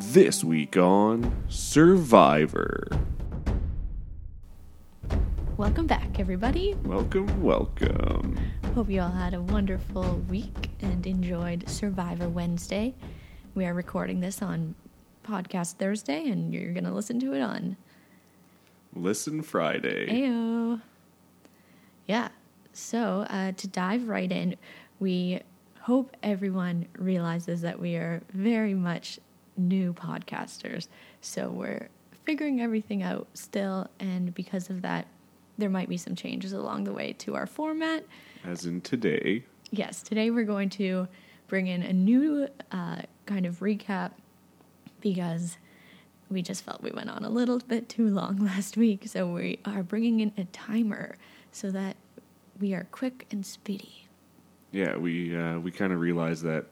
This week on Survivor. Welcome back, everybody. Welcome, welcome. Hope you all had a wonderful week and enjoyed Survivor Wednesday. We are recording this on Podcast Thursday, and you're going to listen to it on Listen Friday. Ayo. Yeah. So, uh, to dive right in, we hope everyone realizes that we are very much new podcasters. So, we're figuring everything out still. And because of that, there might be some changes along the way to our format. As in today. Yes, today we're going to bring in a new uh, kind of recap because we just felt we went on a little bit too long last week. So we are bringing in a timer so that we are quick and speedy. Yeah, we uh, we kind of realized that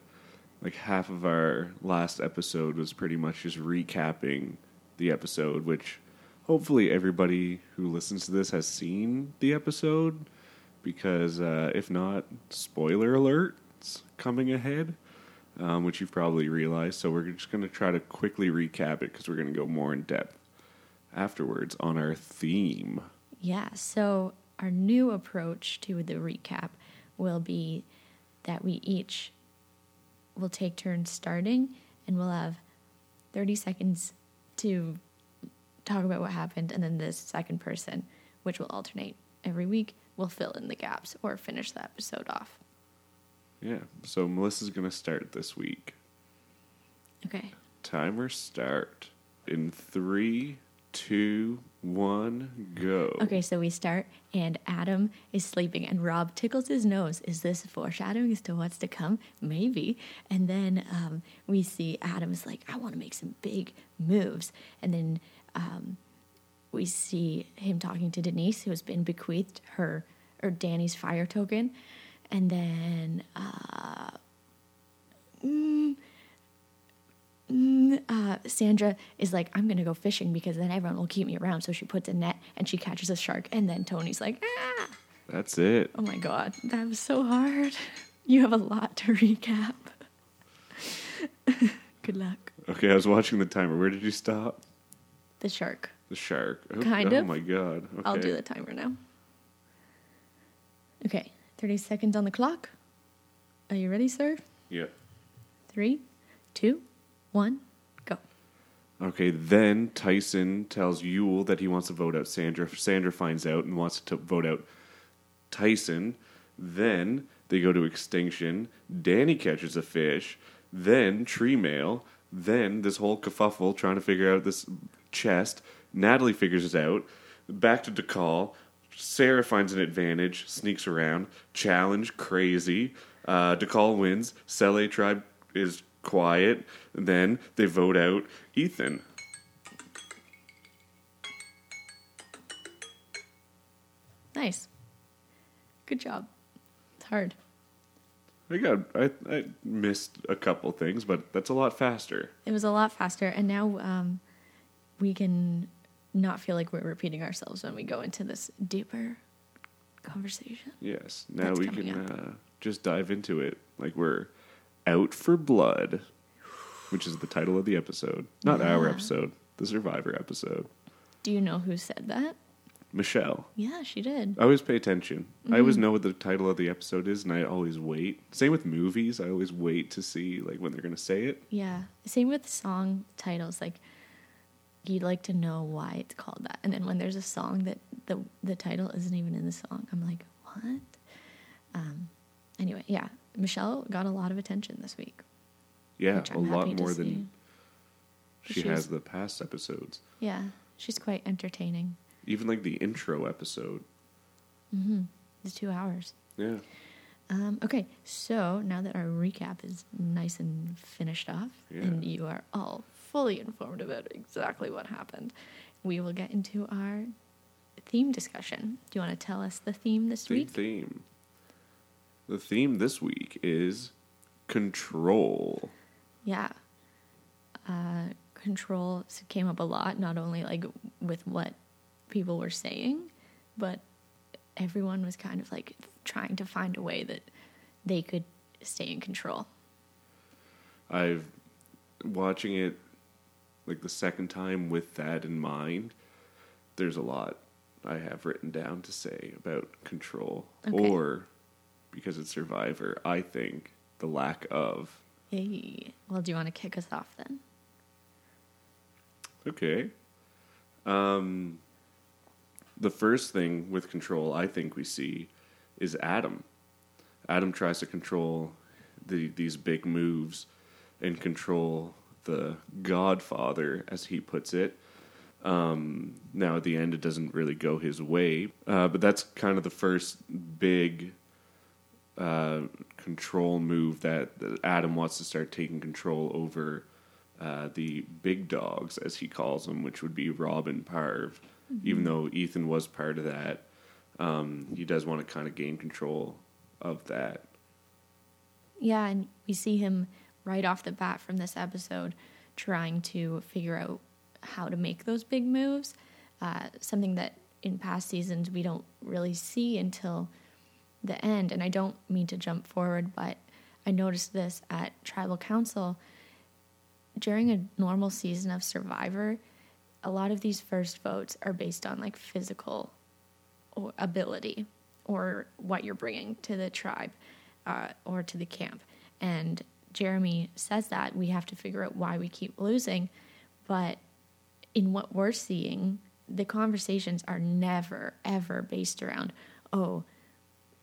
like half of our last episode was pretty much just recapping the episode, which hopefully everybody who listens to this has seen the episode because uh, if not, spoiler alerts coming ahead, um, which you've probably realized. So we're just going to try to quickly recap it because we're going to go more in depth afterwards on our theme. Yeah, so our new approach to the recap will be that we each will take turns starting and we'll have 30 seconds to talk about what happened. And then the second person which will alternate every week will fill in the gaps or finish the episode off. Yeah, so Melissa's going to start this week. okay. Timer start in three, two, one, go. okay so we start and adam is sleeping and rob tickles his nose. Is this foreshadowing as to what's to come? Maybe. And then um, we see adam's like i want to make some big moves. And then um, we see him talking to denise who has been bequeathed her or Danni's fire token. And then uh, mm, uh, Sandra is like, I'm gonna go fishing because then everyone will keep me around. So she puts a net and she catches a shark. And then Tony's like, ah! That's it. Oh my god, that was so hard. You have a lot to recap. Good luck. Okay, I was watching the timer. Where did you stop? The shark. The shark. Oh, Kind oh of. my god. Okay. I'll do the timer now. Okay, 30 seconds on the clock. Are you ready, sir? Yeah. Three, two, one, go. Okay, then Tyson tells Yul that he wants to vote out Sandra. Sandra finds out and wants to vote out Tyson. Then they go to extinction. Danni catches a fish. Then tree mail. Then this whole kerfuffle trying to figure out this chest. Natalie figures it out. Back to Dakal. Sarah finds an advantage, sneaks around. Challenge, crazy. Uh, Dakal wins. Sele tribe is quiet. Then they vote out Ethan. Nice. Good job. It's hard. I got I, I missed a couple things, but that's a lot faster. It was a lot faster, and now um, we can not feel like we're repeating ourselves when we go into this deeper conversation. Yes. Now we can uh, just dive into it. Like we're out for blood, which is the title of the episode. Not our episode, the Survivor episode. Do you know who said that? Michelle. Yeah, she did. I always pay attention. I Mm-hmm. always know what the title of the episode is, and I always wait. Same with movies. I always wait to see like when they're gonna say it. Yeah. Same with song titles. Like, you'd like to know why it's called that. And then when there's a song that the, the title isn't even in the song, I'm like, what? Um, anyway, yeah. Michelle got a lot of attention this week. Yeah, a lot more than she She has was- the past episodes. Yeah. She's quite entertaining. Even like the intro episode. Mm-hmm. The two hours. Yeah. Um, okay, so now that our recap is nice and finished off, Yeah. and you are all fully informed about exactly what happened, we will get into our theme discussion. Do you want to tell us the theme this Big week? theme. The theme this week is control. Yeah. Uh, control came up a lot, not only like with what people were saying, but everyone was kind of like trying to find a way that they could stay in control. I've watching it like the second time with that in mind, there's a lot I have written down to say about control. Okay. Or because it's Survivor, I think the lack of. Hey. Well, do you want to kick us off then? Okay. Um, the first thing with control I think we see is Adam. Adam tries to control the, these big moves and control the Godfather, as he puts it. Um, now, at the end, it doesn't really go his way, uh, but that's kind of the first big uh, control move that, Adam wants to start taking control over uh, the big dogs, as he calls them, which would be Rob and Parv. Even though Ethan was part of that, um, he does want to kind of gain control of that. Yeah, and we see him right off the bat from this episode trying to figure out how to make those big moves. Uh, something that in past seasons we don't really see until the end. And I don't mean to jump forward, but I noticed this at Tribal Council. During a normal season of Survivor, a lot of these first votes are based on like physical ability or what you're bringing to the tribe uh, or to the camp. And Jeremy says that we have to figure out why we keep losing. But in what we're seeing, the conversations are never, ever based around, oh,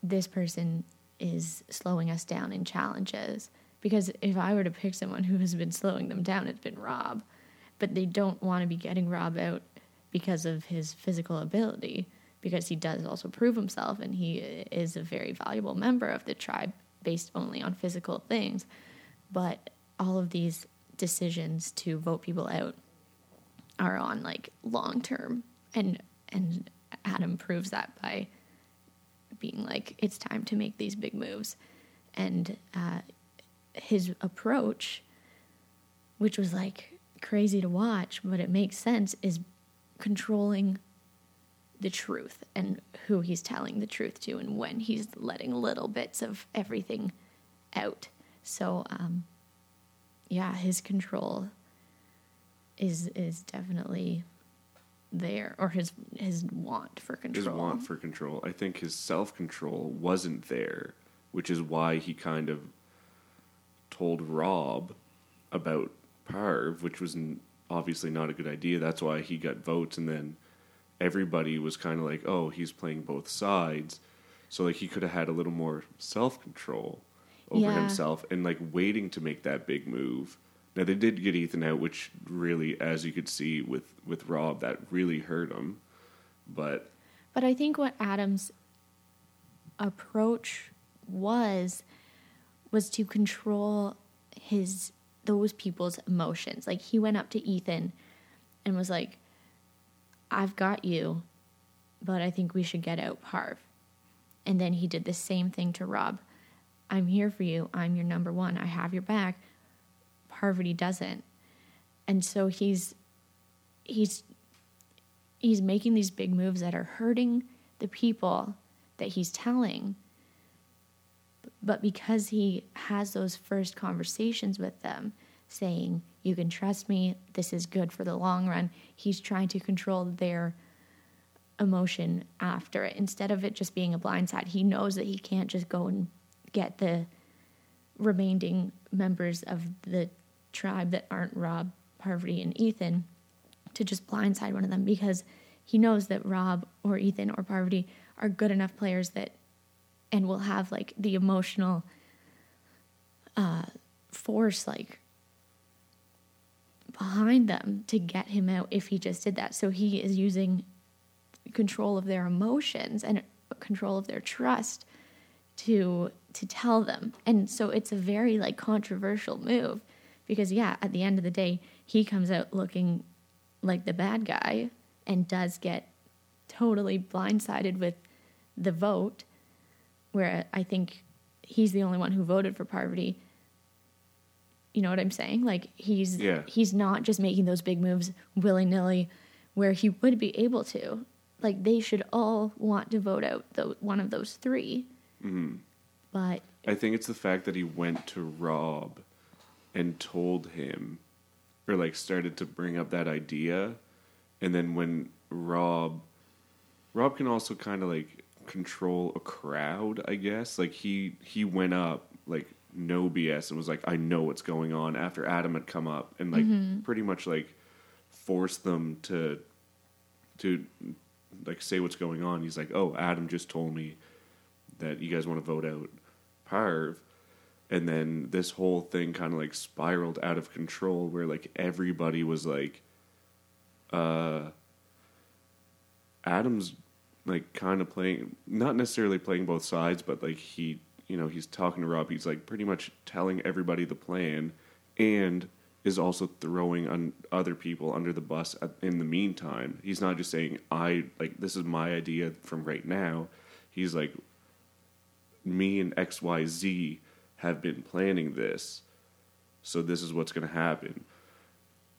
this person is slowing us down in challenges. Because if I were to pick someone who has been slowing them down, it's been Rob. But they don't want to be getting Rob out because of his physical ability, because he does also prove himself and he is a very valuable member of the tribe based only on physical things. But all of these decisions to vote people out are on like long term and and Adam proves that by being like it's time to make these big moves. And uh, his approach which was like crazy to watch but it makes sense is controlling the truth and who he's telling the truth to and when he's letting little bits of everything out. So um, yeah his control is is definitely there or his his want for control His want for control. I think his self control wasn't there, which is why he kind of told Rob about Parv, which was obviously not a good idea. That's why he got votes, and then everybody was kind of like, "Oh, he's playing both sides." So like he could have had a little more self control over Yeah. himself and like waiting to make that big move. Now they did get Ethan out, which really, as you could see with with Rob, that really hurt him. But But I think what Adam's approach was was to control his those people's emotions. Like he went up to Ethan and was like, "I've got you, but I think we should get out Parv." And then he did the same thing to Rob. I'm here for you. I'm your number one. I have your back. Parvati doesn't. And so he's he's he's making these big moves that are hurting the people that he's telling. But because he has those first conversations with them, saying, You can trust me, this is good for the long run, he's trying to control their emotion after it. Instead of it just being a blindside, he knows that he can't just go and get the remaining members of the tribe that aren't Rob, Parvati, and Ethan to just blindside one of them because he knows that Rob or Ethan or Parvati are good enough players that and will have like the emotional uh, force like behind them to get him out if he just did that. So he is using control of their emotions and control of their trust to to tell them. And so it's a very like controversial move because yeah, at the end of the day, he comes out looking like the bad guy and does get totally blindsided with the vote where I think he's the only one who voted for Parvati. You know what I'm saying? Like he's Yeah. he's not just making those big moves willy nilly, where he would be able to. Like they should all want to vote out the one of those 3 mm-hmm. But I think it's the fact that he went to Rob and told him or like started to bring up that idea, and then when Rob, Rob can also kind of like control a crowd, I guess. Like he he went up like no BS and was like, I know what's going on after Adam had come up and like mm-hmm. pretty much like forced them to to like say what's going on. He's like, Oh, Adam just told me that you guys want to vote out Parv. And then this whole thing kind of like spiraled out of control where like everybody was like, uh, Adam's like kind of playing, not necessarily playing both sides, but like he, you know, he's talking to Rob. He's like pretty much telling everybody the plan and is also throwing on other people under the bus in the meantime. He's not just saying, I, like, this is my idea from right now. He's like, me and XYZ have been planning this, so this is what's going to happen.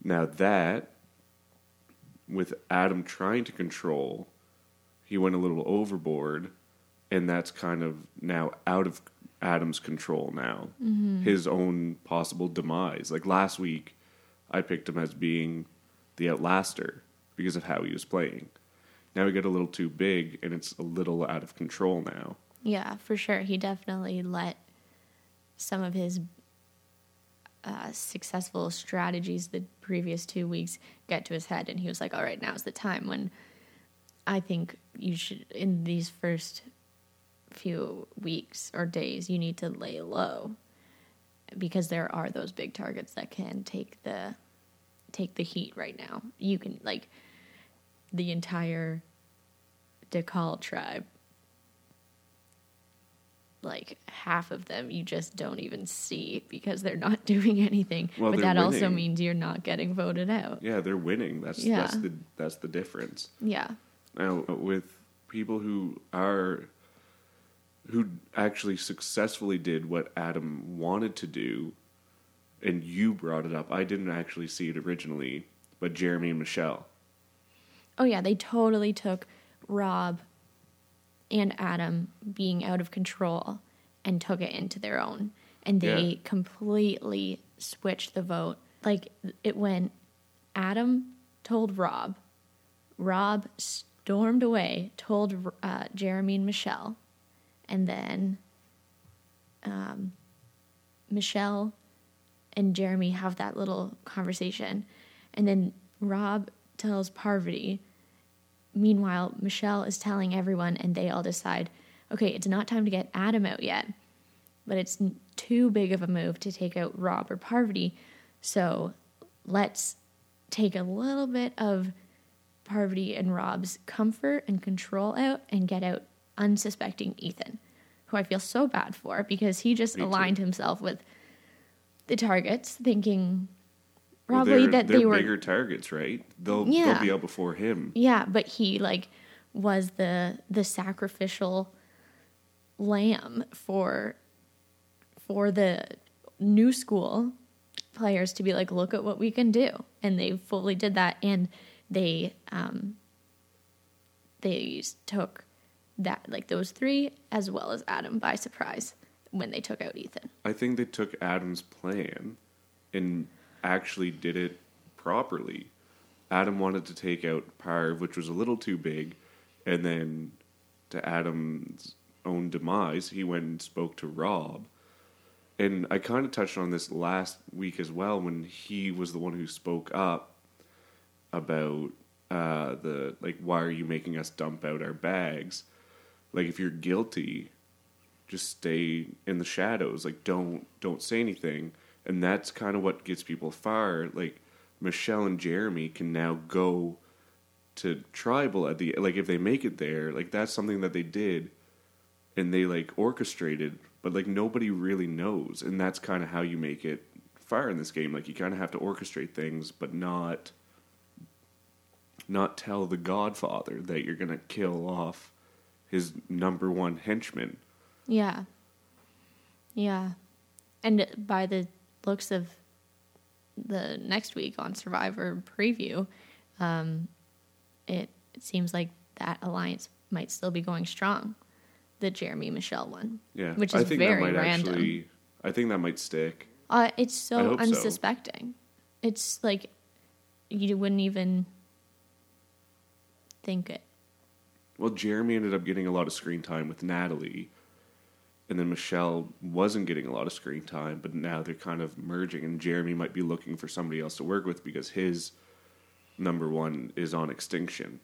Now, that, with Adam trying to control, he went a little overboard, and that's kind of now out of Adam's control now. Mm-hmm. His own possible demise. Like last week, I picked him as being the outlaster because of how he was playing. Now he got a little too big, and it's a little out of control now. Yeah, for sure. He definitely let some of his uh, successful strategies the previous two weeks get to his head, and he was like, "All right, now's the time when I think you should in these first few weeks or days you need to lay low because there are those big targets that can take the take the heat right now. You can like the entire Dakal tribe like half of them you just don't even see because they're not doing anything. Well, but that also means you're not getting voted out. Yeah, they're winning. That's Yeah. that's the that's the difference. Yeah. Now, with people who are who actually successfully did what Adam wanted to do, and you brought it up. I didn't actually see it originally, but Jeremy and Michelle. Oh yeah, they totally took Rob and Adam being out of control and took it into their own. And they Yeah. completely switched the vote. Like it went Adam told Rob, Rob stormed away, told uh, Jeremy and Michelle, and then um, Michelle and Jeremy have that little conversation. And then Rob tells Parvati. Meanwhile, Michelle is telling everyone, and they all decide okay, it's not time to get Adam out yet, but it's too big of a move to take out Rob or Parvati. So let's take a little bit of Parvati and Rob's comfort and control out and get out unsuspecting Ethan, who I feel so bad for because he just Me too. aligned himself with the targets, thinking probably they're, that they were bigger targets, right? They'll Yeah. they'll be out before him. yeah, but he like was the the sacrificial lamb for for the new school players to be like, look at what we can do, and they fully did that, and they um they took that like those three as well as Adam by surprise when they took out Ethan. I think they took Adam's plan and actually did it properly. Adam wanted to take out Parv, which was a little too big, and then to Adam's own demise, he went and spoke to Rob. And I kind of touched on this last week as well when he was the one who spoke up about uh, the like, why are you making us dump out our bags? Like, if you're guilty, just stay in the shadows like don't don't say anything and that's kind of what gets people far like michelle and jeremy can now go to tribal at the like if they make it there like that's something that they did and they like orchestrated but like nobody really knows and that's kind of how you make it far in this game like you kind of have to orchestrate things but not not tell the godfather that you're to kill off his number one henchman Yeah. Yeah. And by the looks of the next week on Survivor preview, um, it, it seems like that alliance might still be going strong. The Jeremy Michelle one. Yeah, Which I is think very that might random. actually. I think that might stick. Uh, it's so hope so. unsuspecting. It's like you wouldn't even think it. Well, Jeremy ended up getting a lot of screen time with Natalie, and then Michelle wasn't getting a lot of screen time, but now they're kind of merging, and Jeremy might be looking for somebody else to work with because his number one is on extinction.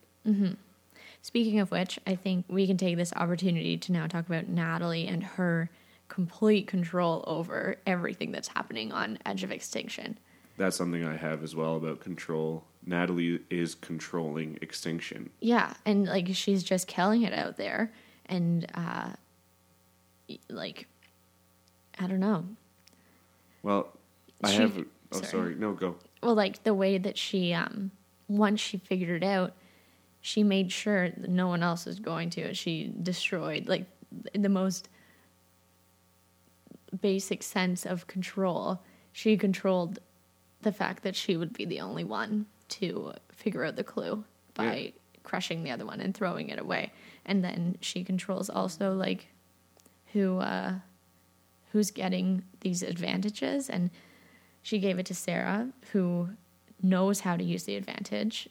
Speaking of which, I think we can take this opportunity to now talk about Natalie and her complete control over everything that's happening on Edge of Extinction. That's something I have as well about control. Natalie is controlling extinction. Yeah, and like she's just killing it out there, and uh, like I don't know. Well, I She- have. Oh, sorry. sorry. No, go. Well, like the way that she, um, once she figured it out, she made sure that no one else was going to. She destroyed like the most basic sense of control. She controlled the fact that she would be the only one to figure out the clue by Yeah. crushing the other one and throwing it away. And then she controls also like who uh, who's getting these advantages and she gave it to Sarah, who knows how to use the advantage.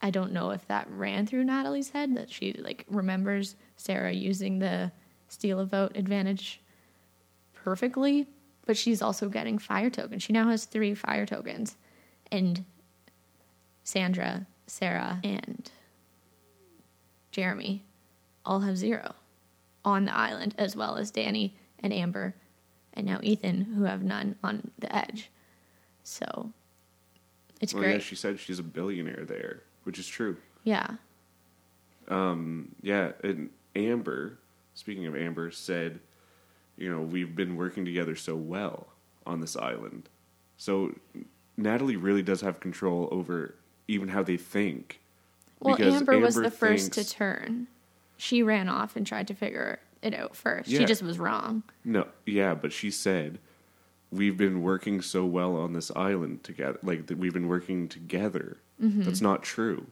I don't know if that ran through Natalie's head that she like remembers Sarah using the steal a vote advantage perfectly, but she's also getting fire tokens. She now has three fire tokens, and Sandra, Sarah, and Jeremy all have zero on the island, as well as Danni and Amber, and now Ethan, who have none on the edge. So it's Well, great. yeah, she said she's a billionaire there, which is true. yeah. Um, Yeah, and Amber, speaking of Amber, said, you know, we've been working together so well on this island. So Natalie really does have control over even how they think. Well, Because Amber, was Amber the first to turn. She ran off and tried to figure it out first. She just was wrong. No, yeah, but she said, we've been working so well on this island together. Like, that we've been working together. Mm-hmm. That's not true.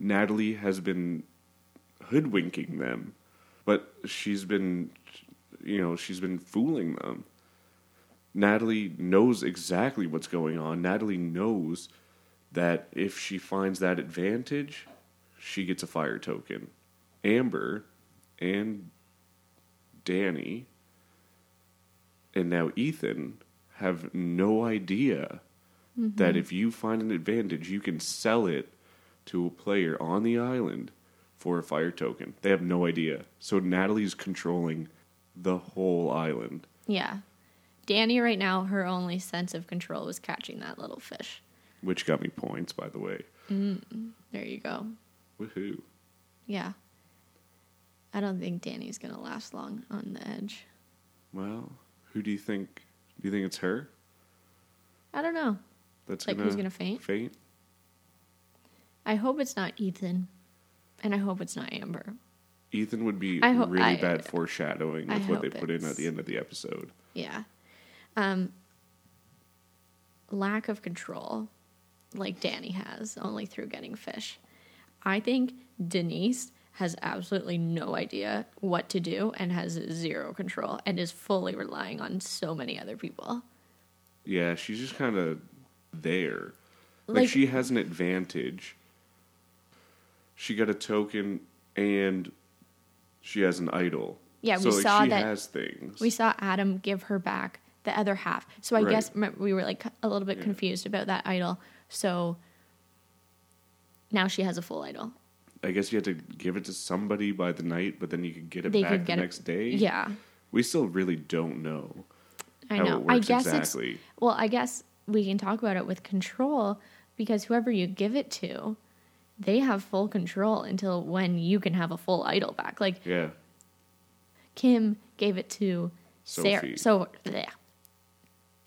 Natalie has been hoodwinking them, but she's been, you know, she's been fooling them. Natalie knows exactly what's going on. Natalie knows that if she finds that advantage, she gets a fire token. Amber and Danni and now Ethan have no idea that mm-hmm. if you find an advantage, you can sell it to a player on the island for a fire token. They have no idea. So Natalie's controlling the whole island. Yeah. Danni, right now, her only sense of control was catching that little fish. Which got me points, by the way. Mm-hmm. There you go. Woohoo. Yeah. I don't think Danni's to last long on the edge. Well, who do you think? Do you think it's her? I don't know. That's Like, gonna who's gonna faint? Faint. I hope it's not Ethan. And I hope it's not Amber. Ethan would be I hope- really I- bad foreshadowing I with what they put in at the end of the episode. Yeah. Um, lack of control, like Danny has, only through getting fish. I think Denise has absolutely no idea what to do and has zero control and is fully relying on so many other people. Yeah, she's just kind of there. Like, Like- she has an advantage. She got a token and she has an idol. Yeah, so, we like, saw she that- has things. We saw Adam give her back the other half. So I Right. guess we were like a little bit Yeah. confused about that idol. So now she has a full idol. I guess you had to give it to somebody by the night, but then you could get it They back could the get it- next day. Yeah. We still really don't know. I how know. I guess exactly. it's well. I guess we can talk about it with control because whoever you give it to, they have full control until when you can have a full idol back. Like Yeah. Kim gave it to Sarah. So yeah.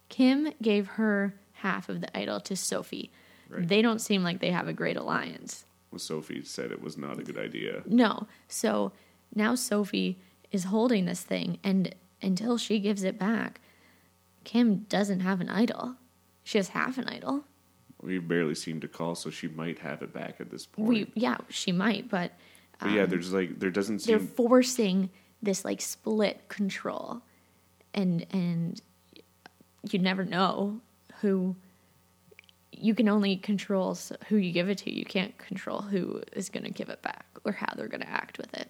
Kim gave her half of the idol to Sophie. Right. They don't seem like they have a great alliance. Well, Sophie said it was not a good idea. No. So now Sophie is holding this thing, and until she gives it back, Kim doesn't have an idol. She has half an idol. We've barely seen Dakal, so she might have it back at this point. We yeah, she might, but but yeah, um, there's like there doesn't seem they're forcing this like split control, and and you never know who you can only control who you give it to. You can't control who is going to give it back or how they're going to act with it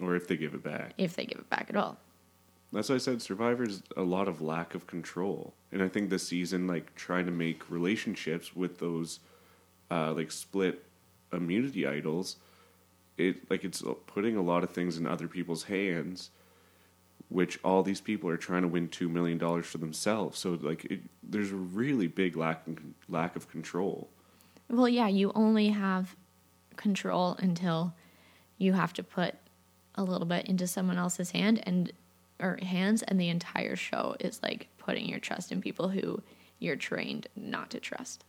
or if they give it back. if they give it back at all. That's why I said Survivor's a lot of lack of control, and I think this season, like trying to make relationships with those, uh, like split immunity idols, it like it's putting a lot of things in other people's hands, which all these people are trying to win two million dollars for themselves. So like, it, there's a really big lack lack of control. Well, yeah, you only have control until you have to put a little bit into someone else's hand and or hands and the entire show is like putting your trust in people who you're trained not to trust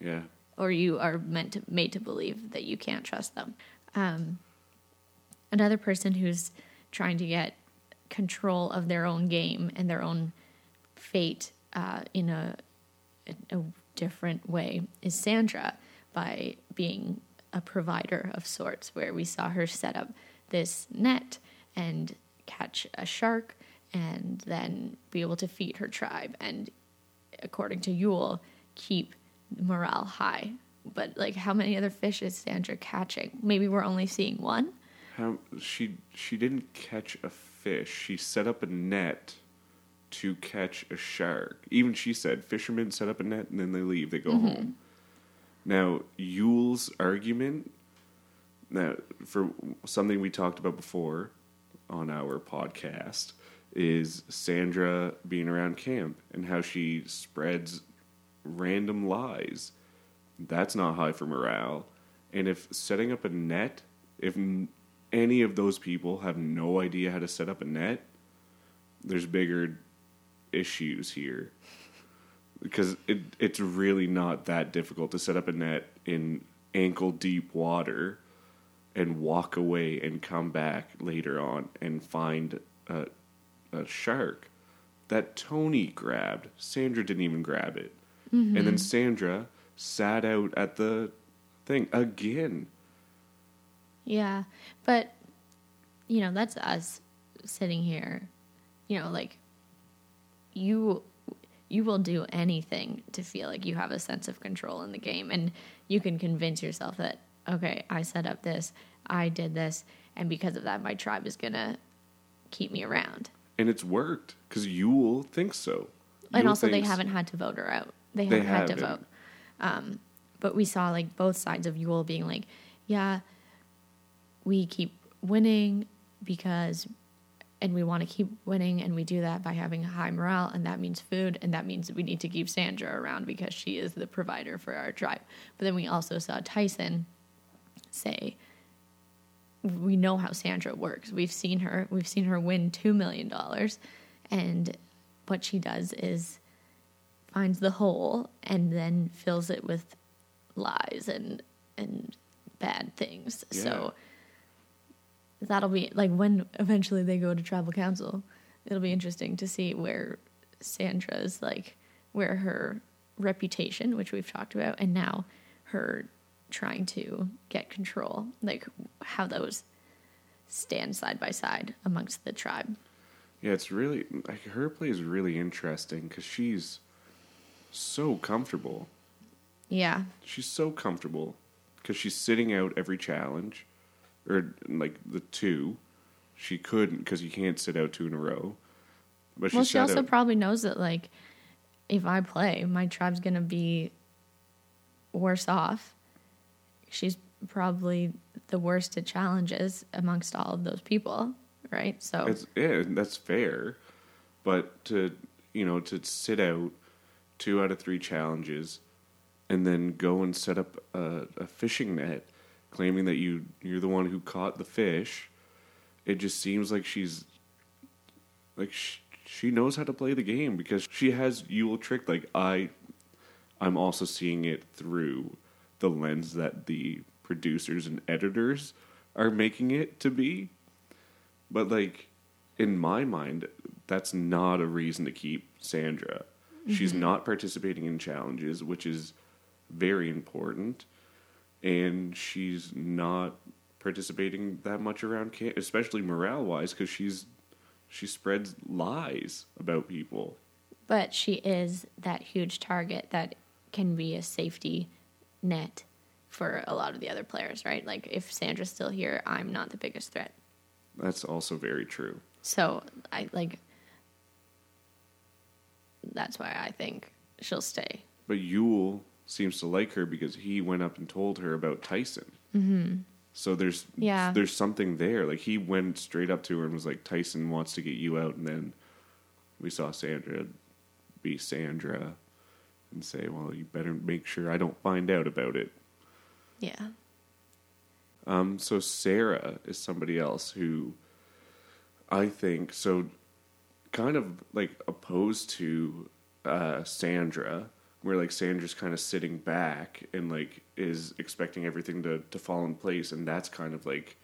Yeah, or you are meant to made to believe that you can't trust them. Um, another person who's trying to get control of their own game and their own fate uh, in a, a different way is Sandra by being a provider of sorts, where we saw her set up this net and catch a shark and then be able to feed her tribe and according to Yul, keep morale high. But like, how many other fish is Sandra catching? Maybe we're only seeing one. how she she didn't catch a fish. She set up a net to catch a shark. Even she said fishermen set up a net and then they leave. They go mm-hmm. home. Now Yul's argument, now for something we talked about before on our podcast, is Sandra being around camp and how she spreads random lies. That's not high for morale. And if setting up a net, if any of those people have no idea how to set up a net, there's bigger issues here. Because it, it's really not that difficult to set up a net in ankle deep water and walk away and come back later on and find a, a shark that Tony grabbed. Sandra didn't even grab it. Mm-hmm. And then Sandra sat out at the thing again. Yeah, but you know that's us sitting here. You know, like you you will do anything to feel like you have a sense of control in the game, and you can convince yourself that okay, I set up this, I did this, and because of that, my tribe is gonna keep me around. And it's worked because Yul thinks so. and also they haven't had to vote her out. They They haven't had to haven't. vote. Um, but we saw like both sides of Yul being like, yeah, we keep winning because, and we want to keep winning, and we do that by having high morale, and that means food, and that means we need to keep Sandra around because she is the provider for our tribe. But then we also saw Tyson say, we know how Sandra works. We've seen her. We've seen her win two million dollars, and what she does is finds the hole and then fills it with lies and and bad things. So that'll be like when eventually they go to tribal council. It'll be interesting to see where Sandra's like where her reputation, which we've talked about, and now her trying to get control, like how those stand side by side amongst the tribe. Yeah, it's really like her play is really interesting because she's so comfortable. Yeah. She's so comfortable because she's sitting out every challenge, or like the two. She couldn't because you can't sit out two in a row. But Well, she she also out, probably knows that like if I play, my tribe's gonna be worse off. She's probably the worst at challenges amongst all of those people, right? So It's, yeah, that's fair. But to you know to sit out two out of three challenges, and then go and set up a, a fishing net, claiming that you you're the one who caught the fish, it just seems like she's like sh- she knows how to play the game because she has Yul tricked. Like I, I'm also seeing it through the lens that the producers and editors are making it to be. But like in my mind, that's not a reason to keep Sandra. She's mm-hmm. not participating in challenges, which is very important, and she's not participating that much around camp, especially morale wise, because she's she spreads lies about people. but she is that huge target that can be a safety net for a lot of the other players, right? Like if Sandra's still here, I'm not the biggest threat. That's also very true. So I like that's why I think she'll stay. But Yul seems to like her because he went up and told her about Tyson. Mm-hmm. So there's Yeah. there's something there. Like he went straight up to her and was like, "Tyson wants to get you out," and then we saw Sandra be Sandra and say, "Well, you better make sure I don't find out about it." Yeah. Um, so Sarah is somebody else who I think so kind of like opposed to uh, Sandra, where like Sandra's kind of sitting back and like is expecting everything to, to fall in place and that's kind of like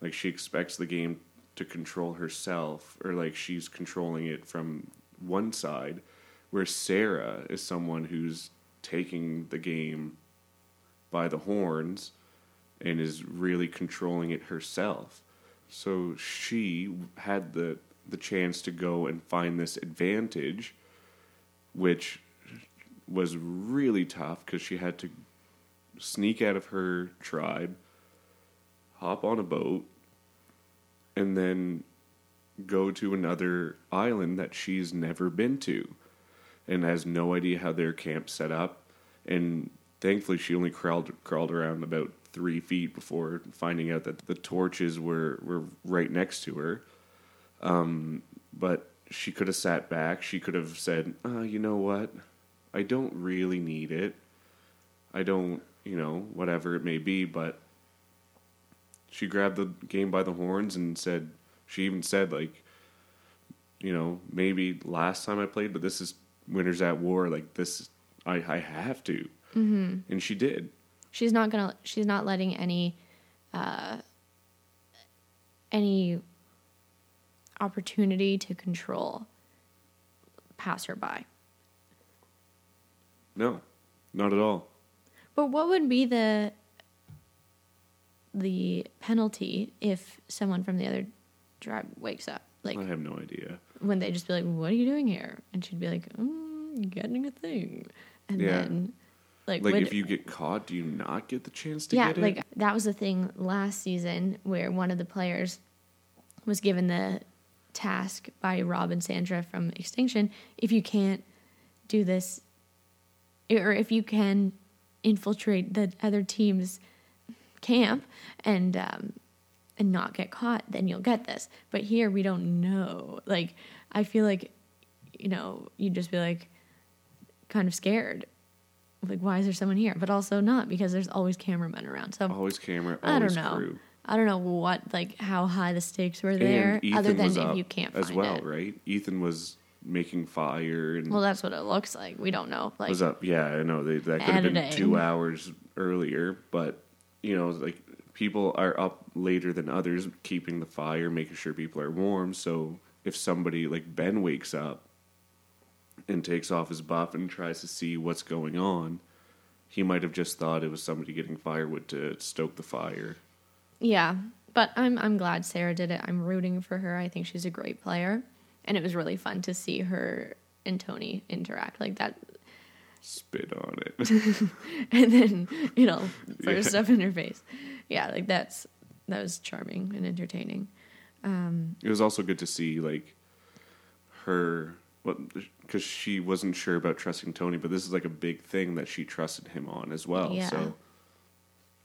like she expects the game to control herself or like she's controlling it from one side where Sarah is someone who's taking the game by the horns and is really controlling it herself. So she had the the chance to go and find this advantage, which was really tough because she had to sneak out of her tribe, hop on a boat, and then go to another island that she's never been to and has no idea how their camp's set up. And thankfully, she only crawled crawled around about three feet before finding out that the torches were were right next to her. Um, but she could have sat back. She could have said, uh, "You know what? I don't really need it. I don't, you know, whatever it may be." But she grabbed the game by the horns and said, she even said like, you know, maybe last time I played, but this is Winners at War. Like this, I I have to, mm-hmm. and she did. She's not gonna. She's not letting any, uh, any opportunity to control pass her by. No, not at all. But what would be the the penalty if someone from the other tribe wakes up? Like I have no idea. when they just be like, "What are you doing here?" and she'd be like, mm, "Getting a thing," and Yeah. then like Like would- if you get caught, do you not get the chance to yeah, get it? like that was the thing last season where one of the players was given the task by Rob and Sandra from Extinction. If you can't do this, or if you can infiltrate the other team's camp and um, and not get caught, then you'll get this. But here we don't know. Like I feel like you know you'd just be like kind of scared. Like why is there someone here? But also not because there's always cameramen around. So always camera, I don't know. crew. I don't know what like how high the stakes were there, other than if you can't as well, it. right? Ethan was making fire and Well, that's what it looks like. We don't know. Like was up. Yeah, I know they, that could have been Editing. two hours earlier, but you know, like people are up later than others, keeping the fire, making sure people are warm. So if somebody like Ben wakes up and takes off his buff and tries to see what's going on, he might have just thought it was somebody getting firewood to stoke the fire. yeah, but I'm I'm glad Sarah did it. I'm rooting for her. I think she's a great player, and it was really fun to see her and Tony interact like that. Spit on it. And then you know, throw Yeah. stuff in her face. Yeah, like that's that was charming and entertaining. Um, it was also good to see like her because she wasn't sure about trusting Tony, but this is like a big thing that she trusted him on as well. Yeah. So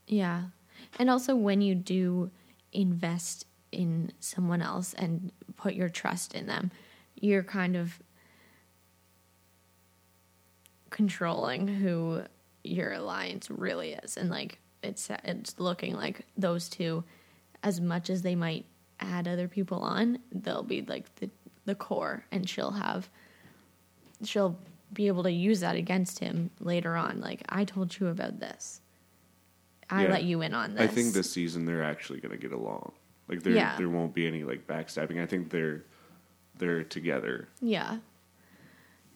Yeah. And also when you do invest in someone else and put your trust in them, you're kind of controlling who your alliance really is and like it's it's looking like those two as much as they might add other people on, they'll be like the the core and she'll have she'll be able to use that against him later on like I told you about this. I Yeah. let you in on this. I think this season they're actually going to get along. Like there, Yeah. there won't be any like backstabbing. I think they're they're together. Yeah.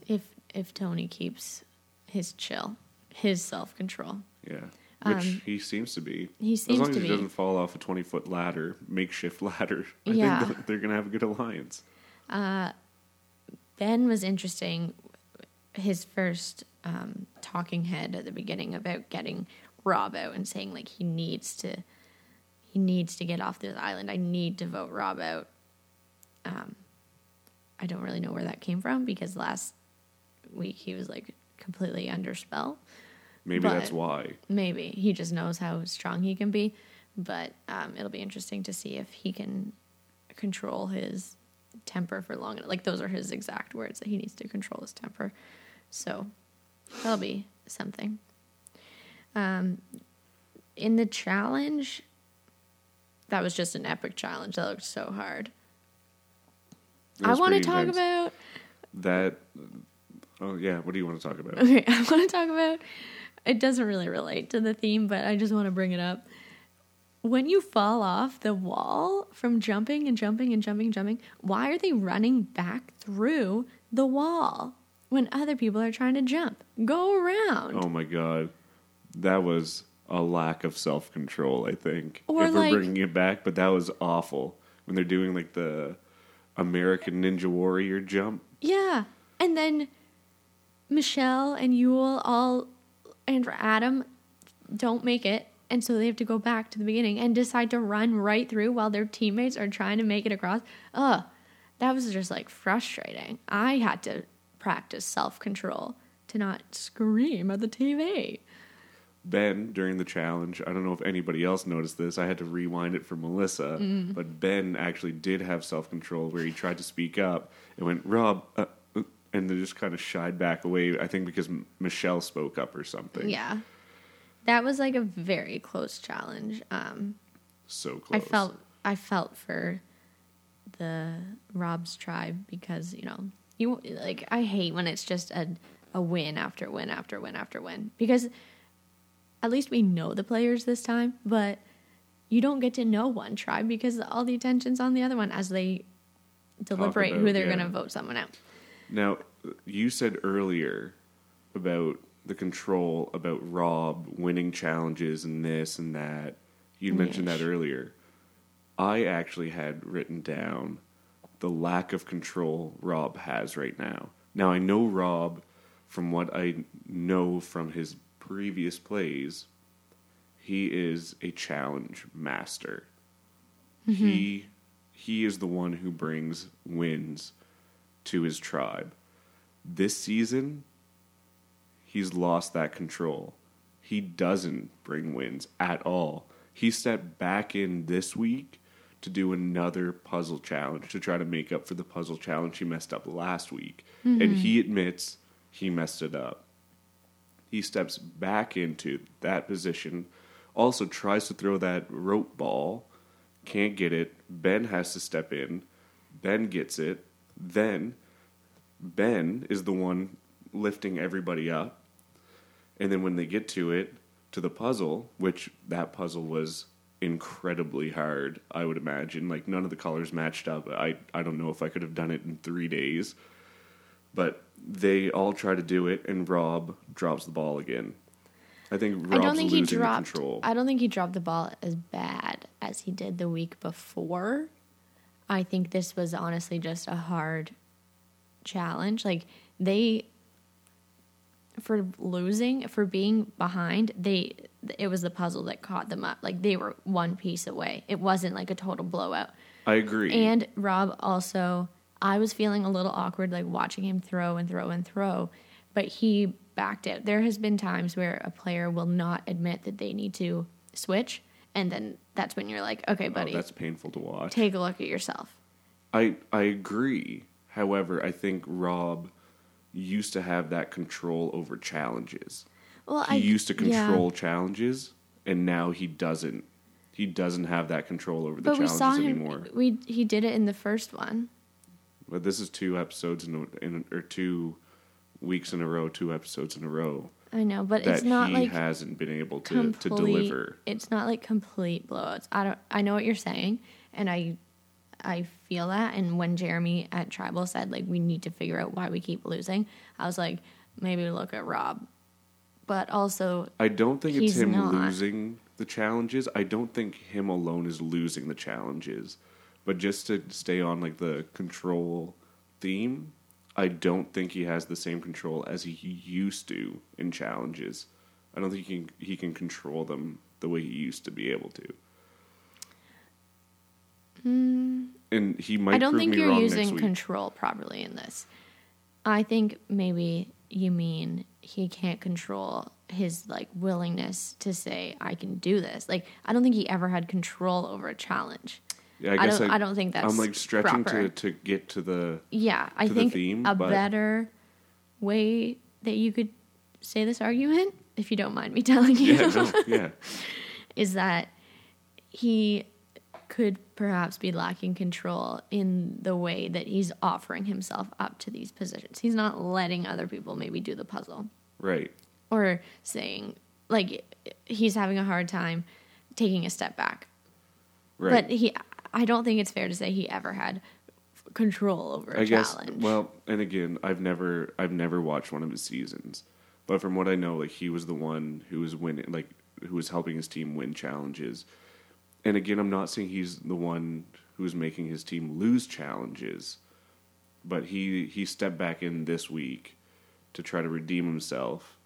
If if Tony keeps his chill, his self control. Yeah, which Um, he seems to be. he seems as long as he be. doesn't fall off a twenty foot ladder, makeshift ladder. I Yeah. think they're going to have a good alliance. Uh, Ben was interesting. His first um, talking head at the beginning about getting Rob out and saying like he needs to he needs to get off this island. I need to vote Rob out. Um, I don't really know where that came from because last week he was like completely under spell. Maybe But- that's why. Maybe he just knows how strong he can be, but um, it'll be interesting to see if he can control his temper for long. enough. Like those are his exact words that he needs to control his temper. So that'll be something. Um, in the challenge, that was just an epic challenge. That looked so hard. I want to talk intense. about that. Oh yeah, what do you want to talk about? Okay, I want to talk about. It doesn't really relate to the theme, but I just want to bring it up. When you fall off the wall from jumping and jumping and jumping and jumping, why are they running back through the wall when other people are trying to jump? Go around. Oh my god, that was a lack of self control. I think Or if we're bringing it back, but that was awful when they're doing like the American Ninja Warrior jump. Yeah. And then Michelle and Yul all and Adam don't make it. And so they have to go back to the beginning and decide to run right through while their teammates are trying to make it across. Ugh. That was just like frustrating. I had to practice self control to not scream at the TV. Ben during the challenge. I don't know if anybody else noticed this. I had to rewind it for Melissa, Mm. but Ben actually did have self control where he tried to speak up and went Rob, uh, uh," and they just kind of shied back away. I think because M- Michelle spoke up or something. Yeah. That was like a very close challenge. Um, so close. I felt I felt for the Rob's tribe because you know you like I hate when it's just a a win after win after win after win because at least we know the players this time, but you don't get to know one tribe because all the attention's on the other one as they deliberate who they're yeah. going to vote someone out. Now, you said earlier about the control, about Rob winning challenges and this and that. You mentioned that earlier. I actually had written down the lack of control Rob has right now. Now, I know Rob from what I know from his previous plays, he is a challenge master. Mm-hmm. He he is the one who brings wins to his tribe. This season, he's lost that control. He doesn't bring wins at all. He stepped back in this week to do another puzzle challenge to try to make up for the puzzle challenge he messed up last week. And mm-hmm. he admits he messed it up. He steps back into that position, also tries to throw that rope ball, can't get it. Ben has to step in. Ben gets it. Then Ben is the one lifting everybody up. And then when they get to it, to the puzzle, which that puzzle was incredibly hard, I would imagine. Like none of the colors matched up. I, I don't know if I could have done it in three days. But they all try to do it, and Rob drops the ball again. I think Rob's I don't think he dropped. control. I don't think he dropped the ball as bad as he did the week before. I think this was honestly just a hard challenge. Like they, for losing, for being behind, they it was the puzzle that caught them up. Like they were one piece away. It wasn't like a total blowout. I agree. And Rob also, I was feeling a little awkward, like watching him throw and throw and throw, but he backed out. There has been times where a player will not admit that they need to switch, and then that's when you're like, okay, Oh, buddy, that's painful to watch. take a look at yourself. I I agree. However, I think Rob used to have that control over challenges. Well, He I used to yeah. control challenges, and now he doesn't. He doesn't have that control over the But we challenges saw him. anymore. We he did it in the first one. But this is two episodes in, a, in or two weeks in a row, two episodes in a row I know, but that it's not he like hasn't been able to, complete. to deliver. It's not like complete blowouts. I don't. I know what you're saying, and I, I feel that. And when Jeremy at Tribal said like we need to figure out why we keep losing, I was like maybe look at Rob, but also I don't think it's him not. losing the challenges. I don't think him alone is losing the challenges. But just to stay on like the control theme, I don't think he has the same control as he used to in challenges. I don't think he can, he can control them the way he used to be able to. Hmm. And he might I don't think you're using control properly in this. I think maybe you mean he can't control his like willingness to say I can do this. Like I don't think he ever had control over a challenge. Yeah, I don't- I don't think that's I'm like stretching proper. to to get to the Yeah, I To the think theme, a but- better way that you could say this argument, if you don't mind me telling you, yeah no, yeah is that he could perhaps be lacking control in the way that he's offering himself up to these positions. He's not letting other people maybe do the puzzle right or saying like he's having a hard time taking a step back. right. But he I don't think it's fair to say he ever had control over a I guess. challenge. Well, and again, I've never I've never watched one of his seasons, but from what I know, like he was the one who was winning, like who was helping his team win challenges. And again, I'm not saying he's the one who's making his team lose challenges, but he he stepped back in this week to try to redeem himself,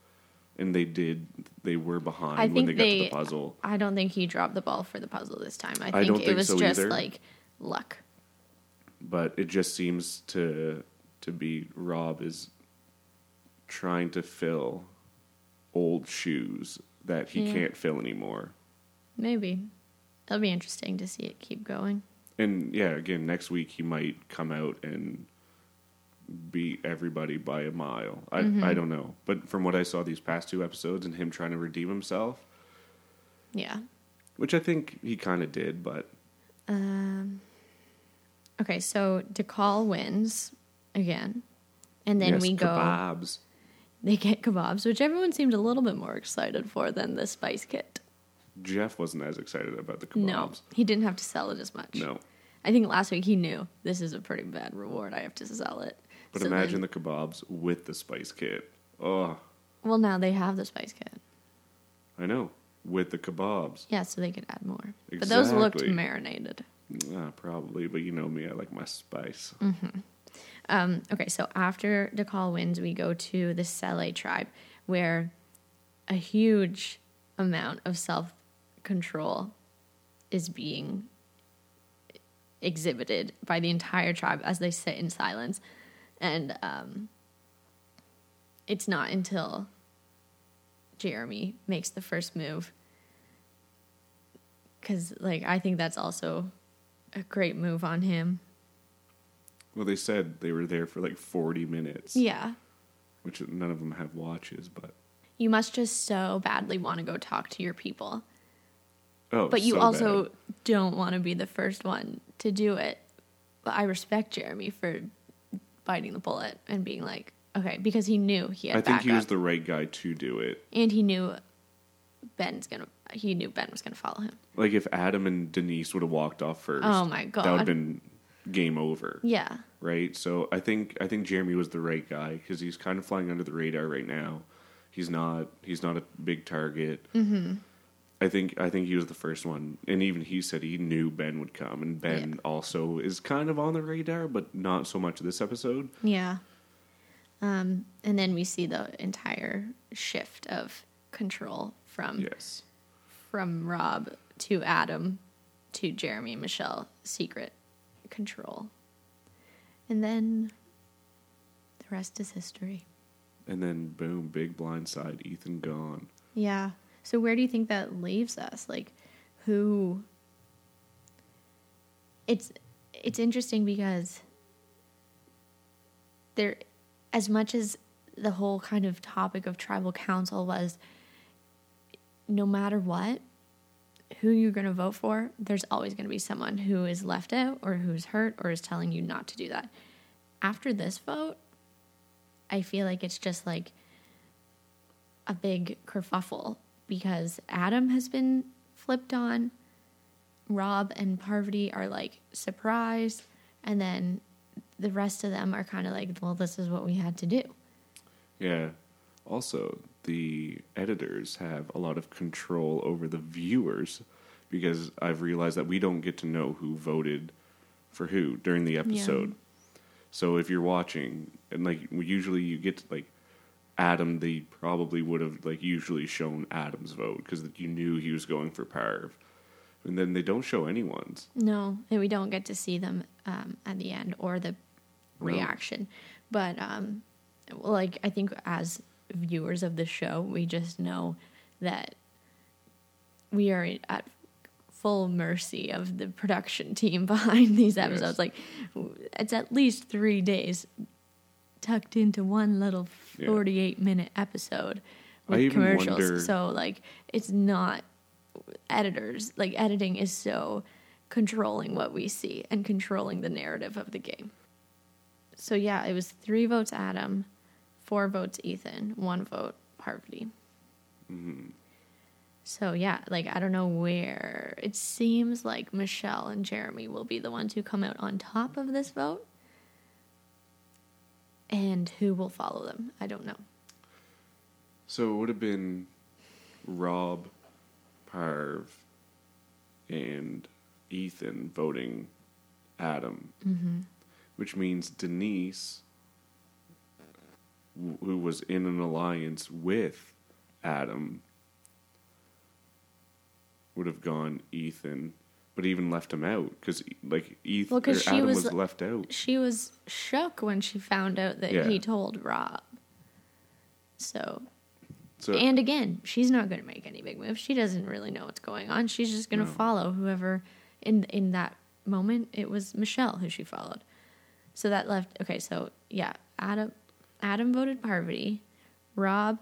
and they did. They were behind I when think they got to the puzzle. I don't think he dropped the ball for the puzzle this time. I I think don't it think was so just either. like luck. but it just seems to to be Rob is trying to fill old shoes that he Yeah. can't fill anymore. Maybe. It'll be interesting to see it keep going. And yeah, again, next week he might come out and beat everybody by a mile. I Mm-hmm. I don't know, but from what I saw these past two episodes and him trying to redeem himself, Yeah. which I think he kind of did, but Um, Okay, so Dakal wins again. And then yes, we go kebabs. they get kebabs, which everyone seemed a little bit more excited for than the spice kit. Jeff wasn't as excited about the kebabs. No. He didn't have to sell it as much. No. I think last week he knew this is a pretty bad reward. I have to sell it. But So imagine then- the kebabs with the spice kit. Oh, well, now they have the spice kit. I know. With the kebabs. Yeah, so they could add more. But those looked marinated. Yeah, probably, but you know me, I like my spice. Um, okay, so after Dakal wins, we go to the Sele tribe, where a huge amount of self control is being exhibited by the entire tribe as they sit in silence. And um, it's not until Jeremy makes the first move. Because, like, I think that's also a great move on him. Well, they said they were there for like 40 minutes, Yeah. which none of them have watches, but. You must just so badly want to go talk to your people. Oh, But you so also bad. don't want to be the first one to do it. But I respect Jeremy for biting the bullet and being like, okay, because he knew he had to I think he was the right guy to do it. and he knew Ben's gonna. He knew Ben was gonna follow him. Like if Adam and Denise would have walked off first, Oh my god, that would have been game over, Yeah, right? So I think I think Jeremy was the right guy because he's kind of flying under the radar right now. He's not he's not a big target. Mm-hmm. I think I think he was the first one, and even he said he knew Ben would come, and Ben Yeah. also is kind of on the radar, but not so much this episode. yeah. Um, and then we see the entire shift of control from Yes. from Rob to Adam to Jeremy and Michelle secret control. And then the rest is history. And then boom, big blind side, Ethan gone. Yeah. So where do you think that leaves us? Like who It's it's interesting because there as much as the whole kind of topic of tribal council was no matter what who you're going to vote for, there's always going to be someone who is left out or who's hurt or is telling you not to do that. After this vote, I feel like it's just like a big kerfuffle because Adam has been flipped on. Rob and Parvati are like surprised, and then the rest of them are kind of like, well, this is what we had to do. Yeah. Also, the editors have a lot of control over the viewers because I've realized that we don't get to know who voted for who during the episode. So if you're watching, and like usually you get to, like Adam, they probably would have like usually shown Adam's vote because you knew he was going for Parv, and then they don't show anyone's. No, and we don't get to see them um, at the end or the No. reaction. But um, like I think as viewers of the show, we just know that we are at full mercy of the production team behind these episodes. Yes. Like it's at least three days tucked into one little Yeah. forty-eight minute episode with commercials. wonder- So like it's not editors like editing is so controlling what we see and controlling the narrative of the game. So yeah, it was three votes Adam, four votes Ethan, one vote Parvati. Mm-hmm. So yeah, like I don't know where it seems like Michelle and Jeremy will be the ones who come out on top of this vote. And who will follow them? I don't know. So it would have been Rob, Parv, and Ethan voting Adam, Mm-hmm. which means Denise, w- who was in an alliance with Adam, would have gone Ethan, but even left him out because like Ethan, Well, Adam was- was left out. She was shook when she found out that Yeah. he told Rob. So So And again, she's not going to make any big moves. She doesn't really know what's going on. She's just going to No. follow whoever in in that moment. It was Michelle who she followed. So that left okay. So yeah, Adam Adam voted Parvati, Rob,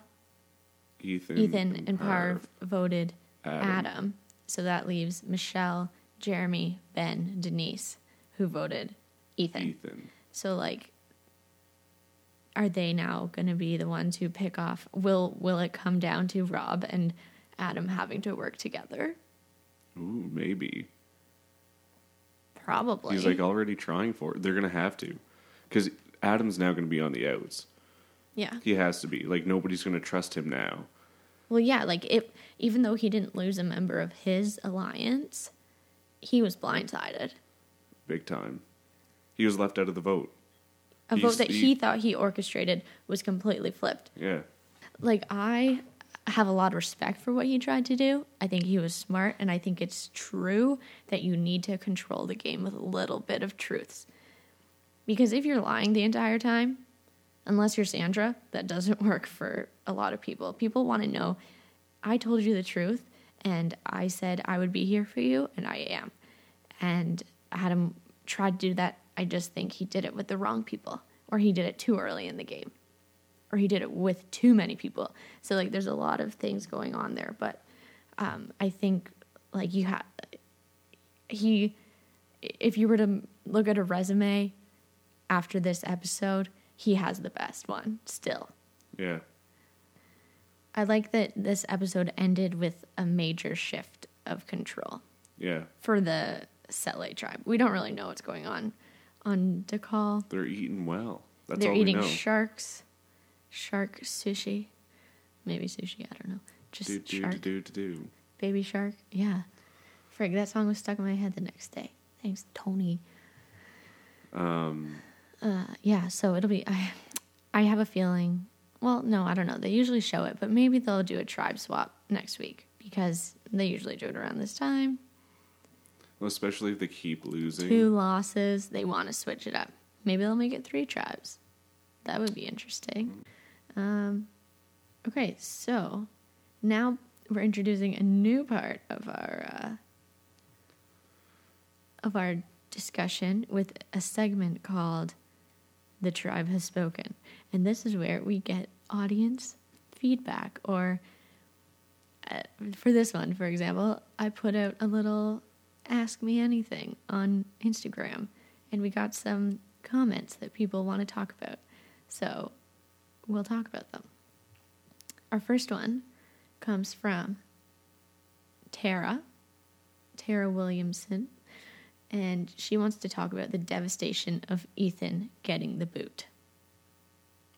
Ethan, Ethan, and Parv voted Adam. Adam. So that leaves Michelle, Jeremy, Ben, Denise, who voted Ethan. Ethan. So like are they now going to be the ones who pick off will will it come down to Rob and Adam having to work together? Ooh, maybe. Probably. He's like already trying for it. They're gonna have to, because Adam's now gonna be on the outs. yeah. He has to be. Like nobody's gonna trust him now. Well, yeah, like if even though he didn't lose a member of his alliance, he was blindsided. Big time. He was left out of the vote. A He's- vote that he- he thought he orchestrated was completely flipped. Yeah. like I have a lot of respect for what he tried to do. I think he was smart and I think it's true that you need to control the game with a little bit of truths. Because if you're lying the entire time, unless you're Sandra, that doesn't work for a lot of people. People want to know I told you the truth and I said I would be here for you and I am. And Adam tried to do that. I just think he did it with the wrong people or he did it too early in the game or he did it with too many people. So like there's a lot of things going on there, but um, I think like you have he if you were to look at a resume after this episode, he has the best one still. Yeah. I like that this episode ended with a major shift of control Yeah. for the Sele tribe. We don't really know what's going on on Dakal. They're eating well. That's They're all we eating know. sharks, shark sushi, maybe sushi. I don't know. Just do, do, shark, do, do, do. baby shark. Yeah, frig. That song was stuck in my head the next day. Thanks, Tony. Um, Uh, yeah, so it'll be. I, I have a feeling. Well, no, I don't know. They usually show it, but maybe they'll do a tribe swap next week because they usually do it around this time. well, especially if they keep losing. Two losses. They want to switch it up. Maybe they'll make it three tribes. That would be interesting. Um, okay, so now we're introducing a new part of our uh, of our discussion with a segment called "The Tribe Has Spoken," and this is where we get audience feedback. Or uh, for this one, for example, I put out a little "Ask Me Anything" on Instagram, and we got some comments that people want to talk about. So we'll talk about them. Our first one comes from Tara, Tara Williamson, and she wants to talk about the devastation of Ethan getting the boot.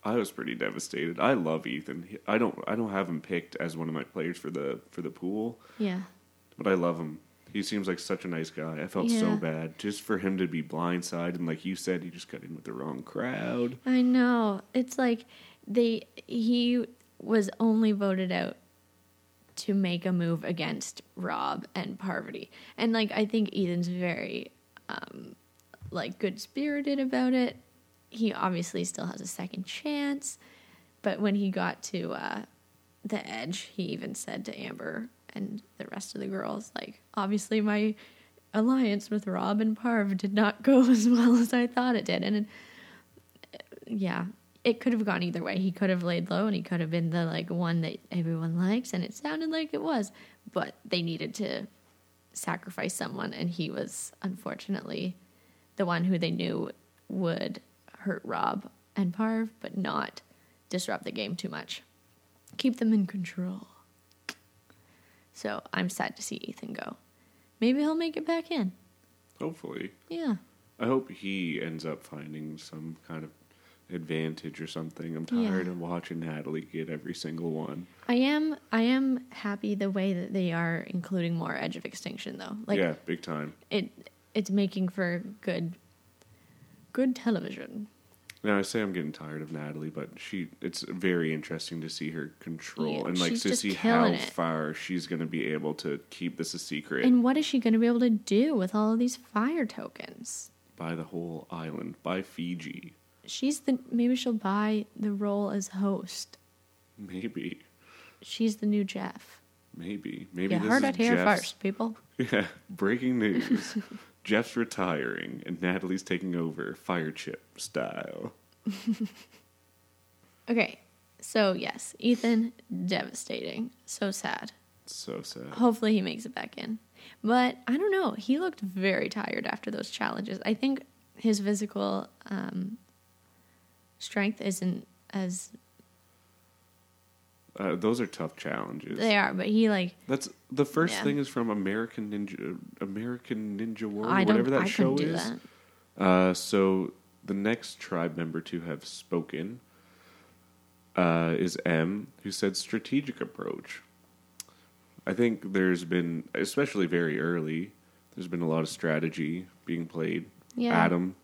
I was pretty devastated. I love Ethan. I don't. I don't have him picked as one of my players for the for the pool, Yeah. but I love him. He seems like such a nice guy. I felt so bad just for him to be blindsided, and like you said, he just got in with the wrong crowd. I know. It's like they he was only voted out to make a move against Rob and Parvati. And like I think Ethan's very um like good spirited about it. He obviously still has a second chance, but when he got to uh the edge, he even said to Amber and the rest of the girls like obviously my alliance with Rob and Parv did not go as well as I thought it did. And it, yeah, it could have gone either way. He could have laid low and he could have been the like one that everyone likes and it sounded like it was, but they needed to sacrifice someone and he was unfortunately the one who they knew would hurt Rob and Parv but not disrupt the game too much. Keep them in control. So, I'm sad to see Ethan go. Maybe he'll make it back in. Hopefully, Yeah. I hope he ends up finding some kind of advantage or something. I'm tired Yeah. of watching Natalie get every single one. I am I am happy the way that they are including more Edge of Extinction though. Like yeah, big time. it it's making for good good television. Now I say I'm getting tired of Natalie, but she it's very interesting to see her control Yeah, and like to see how it. far she's going to be able to keep this a secret And what is she going to be able to do with all of these fire tokens? by the whole island, by Fiji. She's the maybe she'll buy the role as host. Maybe, She's the new Jeff. maybe, maybe You heard it here Jeff's- first, people. Yeah, breaking news. Jeff's retiring and Natalie's taking over fire chip style. Okay. So yes, Ethan devastating. So sad. So sad. Hopefully he makes it back in. But I don't know. He looked very tired after those challenges. I think his physical um, strength isn't as Uh, those are tough challenges. they are, but he like That's the first Yeah. thing is from American Ninja American Ninja Warrior, I whatever that I show do is. that. Uh, so the next tribe member to have spoken uh, is M, who said strategic approach. I think there's been, especially very early, there's been a lot of strategy being played. Yeah. Adam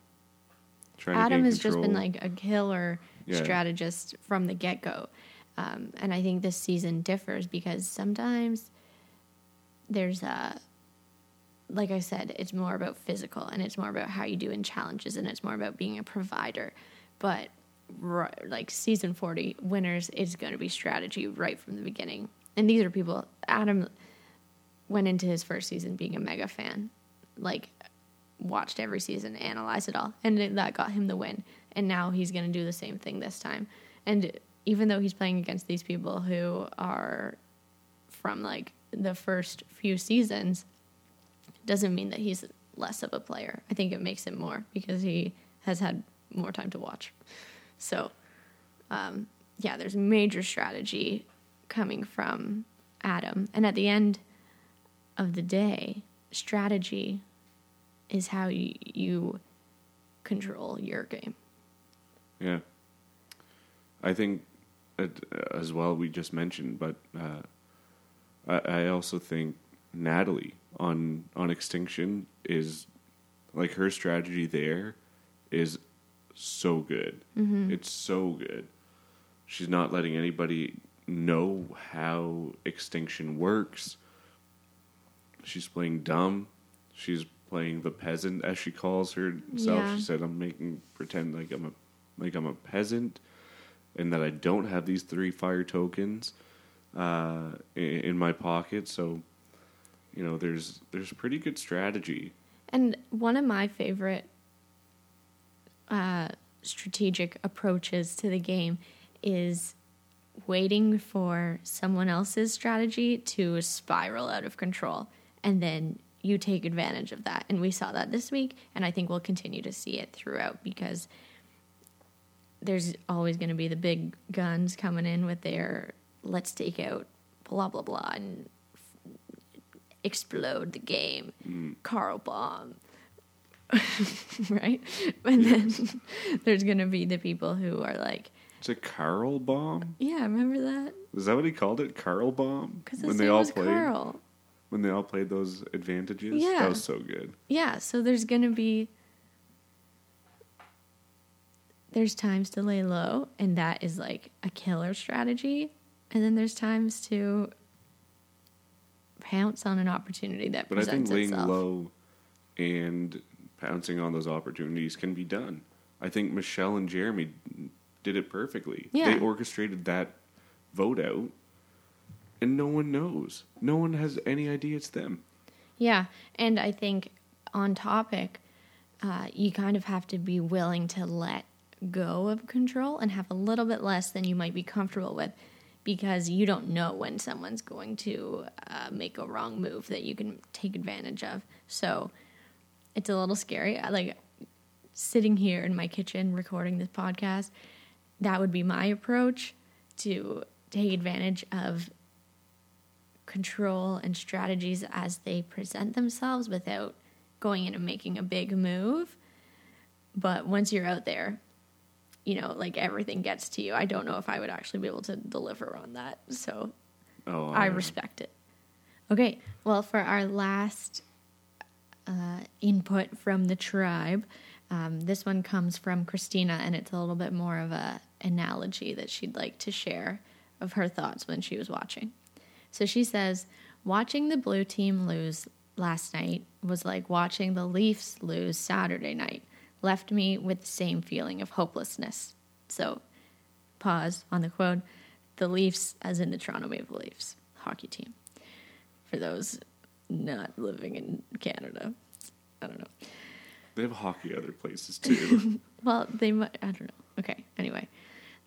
trying to Adam has just been like a killer Yeah. strategist from the get go. Um, and I think this season differs because sometimes there's a, like I said, it's more about physical and it's more about how you do in challenges and it's more about being a provider. But ri- like season 40 winners, is going to be strategy right from the beginning. And these are people, Adam went into his first season being a mega fan. Like, watched every season, analyzed it all, and that got him the win. And now he's going to do the same thing this time. And even though he's playing against these people who are from like the first few seasons, doesn't mean that he's less of a player. I think it makes him more because he has had more time to watch. So, um, yeah, there's major strategy coming from Adam. And at the end of the day, strategy is how you, you control your game. Yeah. I think as well we just mentioned, but uh, I, I also think Natalie on on Extinction is like her strategy there is so good. It's so good. She's not letting anybody know how Extinction works. She's playing dumb. She's playing the peasant, as she calls herself. Yeah. She said, "I'm making pretend like I'm a like I'm a peasant, and that I don't have these three fire tokens uh, in, in my pocket." So, you know, there's there's pretty good strategy. And one of my favorite uh, strategic approaches to the game is waiting for someone else's strategy to spiral out of control. And then you take advantage of that. And we saw that this week. And I think we'll continue to see it throughout because there's always going to be the big guns coming in with their let's take out blah, blah, blah, and explode the game. Mm. Carl Bomb. right? And then there's going to be the people who are like, it's a Carl Bomb? yeah, remember that? Is that what he called it? Carl Bomb? Because his name was Carl. when they all played those advantages. Yeah. That was so good. Yeah, so there's going to be there's times to lay low and that is like a killer strategy and then there's times to pounce on an opportunity that But I think presents laying low and pouncing on those opportunities can be done. I think Michelle and Jeremy did it perfectly. Yeah. They orchestrated that vote out, and no one knows. No one has any idea it's them. Yeah, and I think on topic, uh, you kind of have to be willing to let go of control and have a little bit less than you might be comfortable with because you don't know when someone's going to uh, make a wrong move that you can take advantage of. So it's a little scary. I, like sitting here in my kitchen recording this podcast, that would be my approach to take advantage of control and strategies as they present themselves without going in and making a big move. But once you're out there, you know, like everything gets to you. I don't know if I would actually be able to deliver on that. So Oh, I respect it. Okay, well, for our last uh, input from the tribe, um, this one comes from Christina, and it's a little bit more of a analogy that she'd like to share of her thoughts when she was watching. So she says, watching the blue team lose last night was like watching the Leafs lose Saturday night. Left me with the same feeling of hopelessness. So, pause on the quote. The Leafs, as in the Toronto Maple Leafs hockey team. For those not living in Canada, I don't know. They have hockey other places too. Well, they might. I don't know. Okay. Anyway,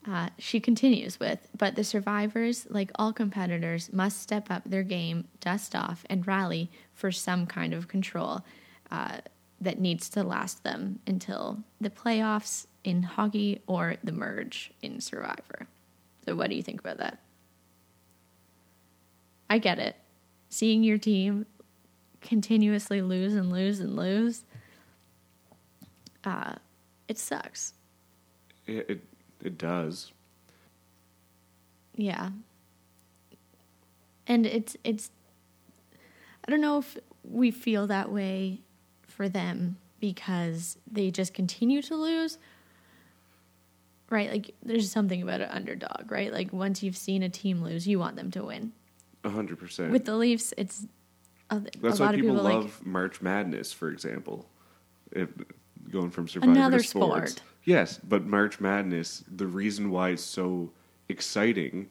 uh, she continues with, but the survivors, like all competitors, must step up their game, dust off, and rally for some kind of control uh, that needs to last them until the playoffs in hockey or the merge in Survivor. So, what do you think about that? I get it. Seeing your team continuously lose and lose and lose, uh, it sucks. it, it it does. Yeah. And it's it's I don't know if we feel that way for them because they just continue to lose. Right? Like there's something about an underdog, right? Like once you've seen a team lose, you want them to win. A hundred percent. With the Leafs, it's a, That's a why people, people love like March Madness, for example. If, going from Survivor Another to sports. sport. Yes, but March Madness, the reason why it's so exciting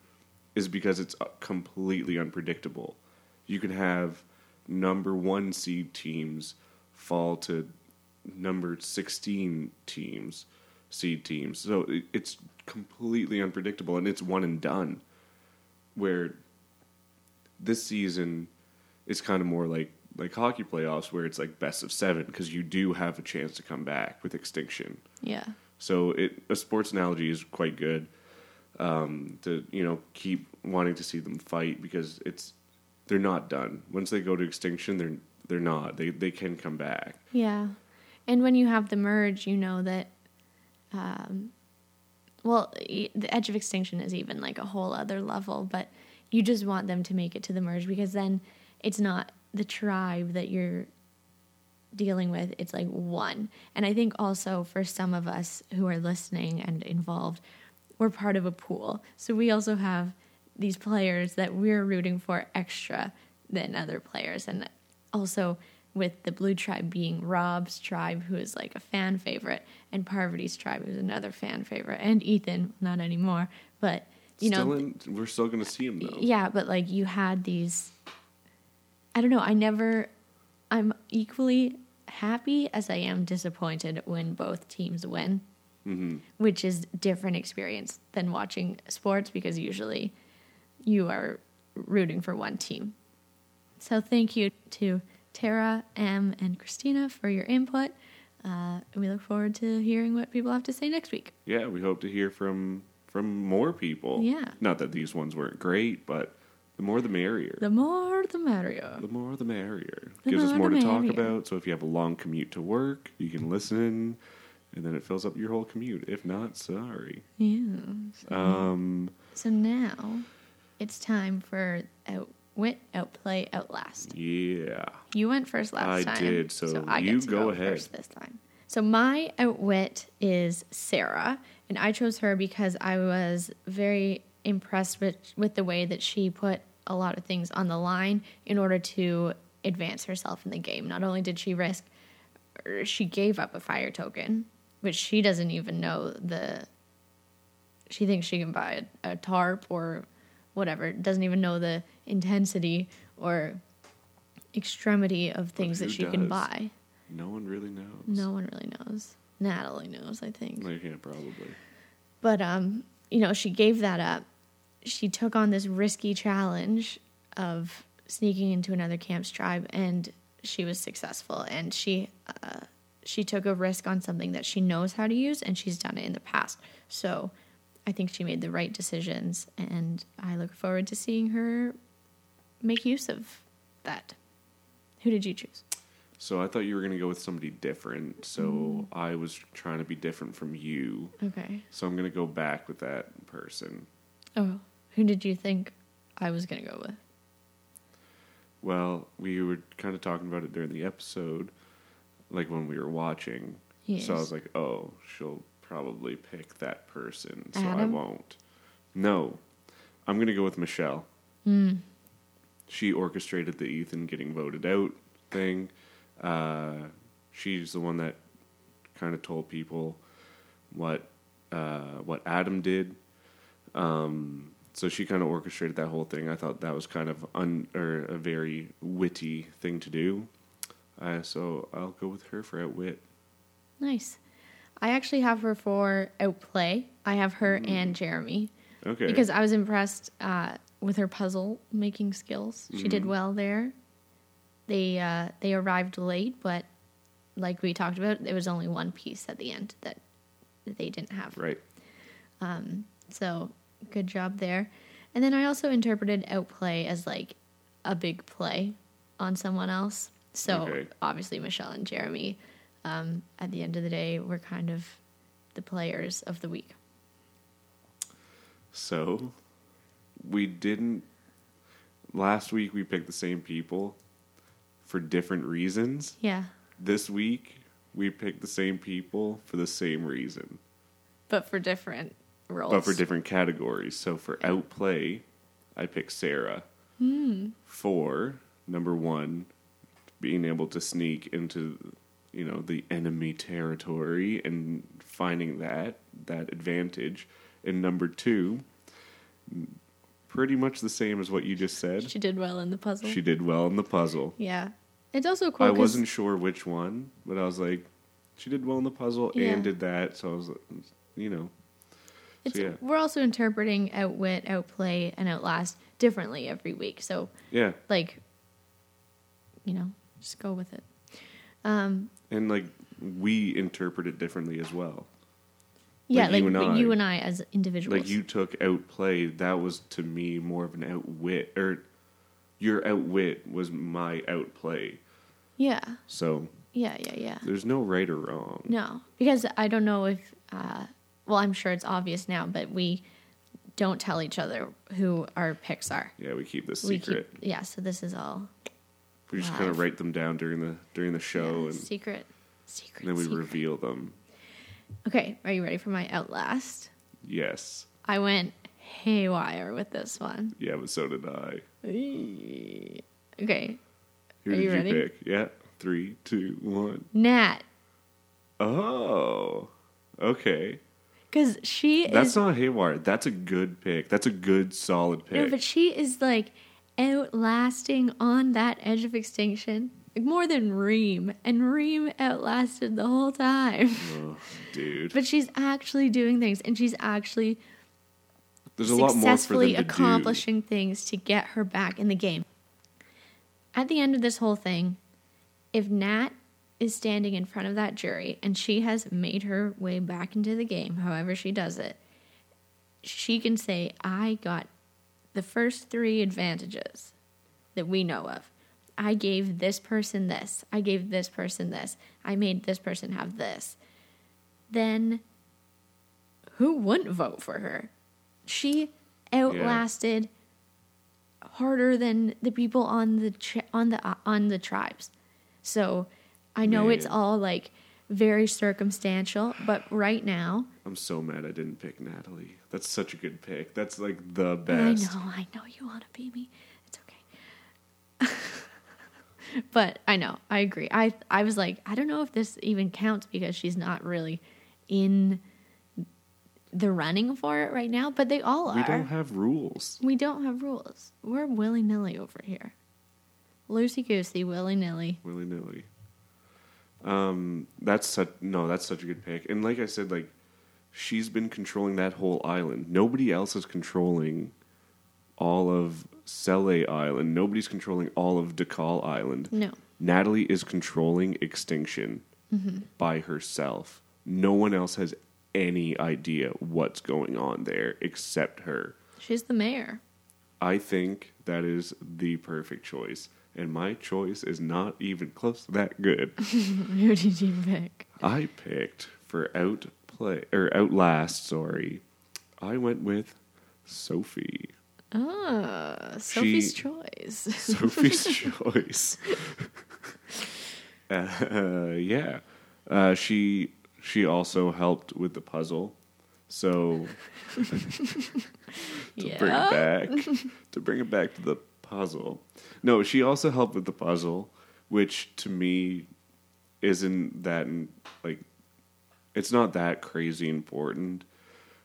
is because it's uh, completely unpredictable. You can have number one seed teams fall to number 16 teams, seed teams. So it's completely unpredictable and it's one and done. Where this season is kind of more like like hockey playoffs where it's like best of 7 because you do have a chance to come back with extinction. yeah. So it a sports analogy is quite good um, to you know keep wanting to see them fight because it's they're not done. Once they go to extinction, they're they're not. They they can come back. Yeah. And when you have the merge, you know that, um, well, the edge of extinction is even like a whole other level, but you just want them to make it to the merge because then it's not the tribe that you're dealing with, it's like one. And I think also for some of us who are listening and involved, we're part of a pool. So we also have these players that we're rooting for extra than other players. And also with the blue tribe being Rob's tribe, who is like a fan favorite, and Parvati's tribe, who's another fan favorite, and Ethan, not anymore, but you still know, in, we're still going to see him though. yeah, but like you had these. I don't know. I never. I'm equally happy as I am disappointed when both teams win, hmm which is different experience than watching sports because usually you are rooting for one team. So thank you to Tara, M, and Christina for your input. Uh, and we look forward to hearing what people have to say next week. Yeah, we hope to hear from from more people. Yeah. Not that these ones weren't great, but the more the merrier. The more the merrier. The more the merrier. The Gives us more more the to talk about. So if you have a long commute to work, you can listen, and then it fills up your whole commute. If not, sorry. Yeah. Um, So now it's time for out outwit, outplay, outlast. Yeah. You went first last I time. did, so I you go go, ahead. first this time. So my outwit is Sarah, and I chose her because I was very impressed with with the way that she put a lot of things on the line in order to advance herself in the game. Not only did she risk, she gave up a fire token, which she doesn't even know the. She thinks she can buy a, a tarp or whatever. Doesn't even know the intensity or extremity of things that she can buy. No one really knows. No one really knows. Natalie knows, I think. Like, yeah, probably. But um, you know, she gave that up. She took on this risky challenge of sneaking into another camp's tribe, and she was successful. And she uh, she took a risk on something that she knows how to use, and she's done it in the past. So I think she made the right decisions, and I look forward to seeing her make use of that. Who did you choose? So I thought you were going to go with somebody different. So Mm. I was trying to be different from you. Okay. So I'm going to go back with that person. Oh, who did you think I was gonna go with? Well, we were kind of talking about it during the episode, like when we were watching. Yes. So I was like, oh, she'll probably pick that person. So I won't. No. I'm to go with Michelle. Hmm. She orchestrated the Ethan getting voted out thing. Uh, she's the one that kind of told people what uh, what Adam did. Um, so she kind of orchestrated that whole thing. I thought that was kind of un or a very witty thing to do. Uh, so I'll go with her for outwit. Nice. I actually have her for outplay. I have her and Jeremy Okay. because I was impressed uh, with her puzzle making skills. She did well there. They uh, they arrived late, but like we talked about, there was only one piece at the end that they didn't have. right. So good job there. And then I also interpreted outplay as like a big play on someone else. So Okay. obviously Michelle and Jeremy, um, at the end of the day, we're kind of the players of the week. So we didn't. Last week we picked the same people for different reasons. Yeah, This week we picked the same people for the same reason, but for different roles. but for different categories. So for outplay, I picked Sarah. For number one, being able to sneak into you know the enemy territory and finding that that advantage. And number two, pretty much the same as what you just said. She did well in the puzzle. She did well in the puzzle. yeah, it's also cool. i wasn't sure which one, but I was like, she did well in the puzzle Yeah. and did that. So I was, you know, It's, yeah. We're also interpreting outwit, outplay, and outlast differently every week. So yeah. like, you know, just go with it. Um, And like we interpret it differently as well. yeah, Like like you and I. you and I as individuals. Like you took outplay, that was to me more of an outwit, or your outwit was my outplay. Yeah, So yeah, yeah, yeah. there's no right or wrong. No, because I don't know if, uh, well, I'm sure it's obvious now, but we don't tell each other who our picks are. Yeah, we keep this We secret. keep, yeah, so this is all We just kind of write them down during the during the show, yeah, and, secret, secret. and then we secret. reveal them. Okay, are you ready for my outlast? Yes. I went haywire with this one. Yeah, but so did I. Okay, Who Are did you you ready? pick? Yeah. Three, two, one. Nat, Oh. Okay. because she That's is not haywire. That's a good pick. That's a good solid pick. no, but she is like outlasting on that edge of extinction. Like more than Reem, and Reem outlasted the whole time. oh, dude. But she's actually doing things, and she's actually There's a lot more for them successfully to accomplishing things to get her back in the game. At the end of this whole thing, if Nat is standing in front of that jury and she has made her way back into the game, however she does it, she can say, I got the first three advantages that we know of. I gave this person this. I gave this person this. I made this person have this. Then who wouldn't vote for her? She outlasted harder than the people on the tri- on the uh, on the tribes. So I know it's all like very circumstantial, but right now I'm so mad I didn't pick Natalie. That's such a good pick. That's like the best. I know, I know you want to be me. It's okay. but I know, I agree. I I was like, I don't know if this even counts because she's not really in the running for it right now, but they all are. We don't have rules. We don't have rules. We're willy nilly over here. Loosey goosey, willy nilly. willy nilly. Um, that's such no, that's such a good pick. And like I said, like she's been controlling that whole island. Nobody else is controlling all of Sele Island. Nobody's controlling all of Dakal Island. No. Natalie is controlling extinction by herself. No one else has any idea what's going on there except her. She's the mayor. I think that is the perfect choice. And my choice is not even close to that good. Who did you pick? I picked for outplay or outlast, sorry. I went with Sophie. Ah, Sophie's She- choice. Sophie's choice. uh, yeah. Uh, she she also helped with the puzzle. So to bring it back to bring it back to the puzzle. No, she also helped with the puzzle, which to me isn't that like it's not that crazy important.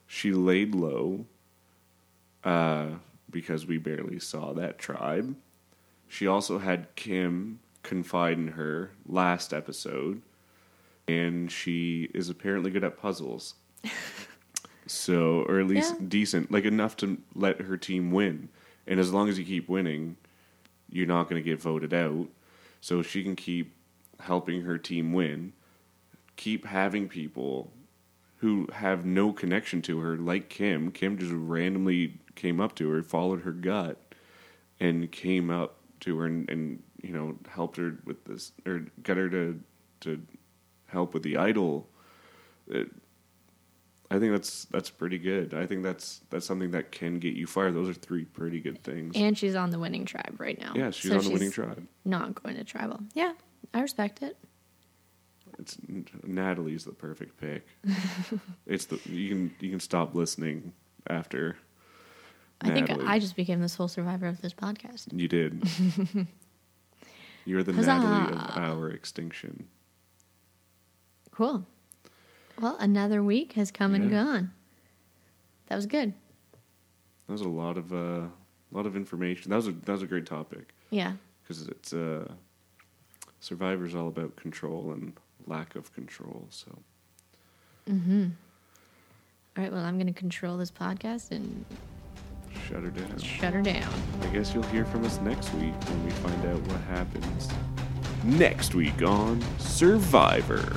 She laid low uh, because we barely saw that tribe. She also had Kim confide in her last episode, and she is apparently good at puzzles. so, or at least Yeah. decent, like enough to let her team win. And as long as you keep winning, you're not going to get voted out. So she can keep helping her team win, keep having people who have no connection to her, like Kim. Kim just randomly came up to her, followed her gut, and came up to her and, and you know helped her with this or got her to to help with the idol. I think that's that's pretty good. I think that's that's something that can get you fired. Those are three pretty good things. and she's on the winning tribe right now. yeah, she's So on the winning tribe. Not going to tribal. Yeah, I respect it. It's Natalie's the perfect pick. it's the you can you can stop listening after. I think I just became the sole survivor of this podcast. You did. You're the Huzzah. Natalie of our extinction. Cool. Well, another week has come and gone. That was good. That was a lot of uh, a lot of information. That was a that was a great topic Yeah. because it's uh, Survivor's all about control and lack of control. So Mm-hmm. All right. Well, I'm going to control this podcast and shut her down. shut her down. I guess you'll hear from us next week when we find out what happens next week on Survivor.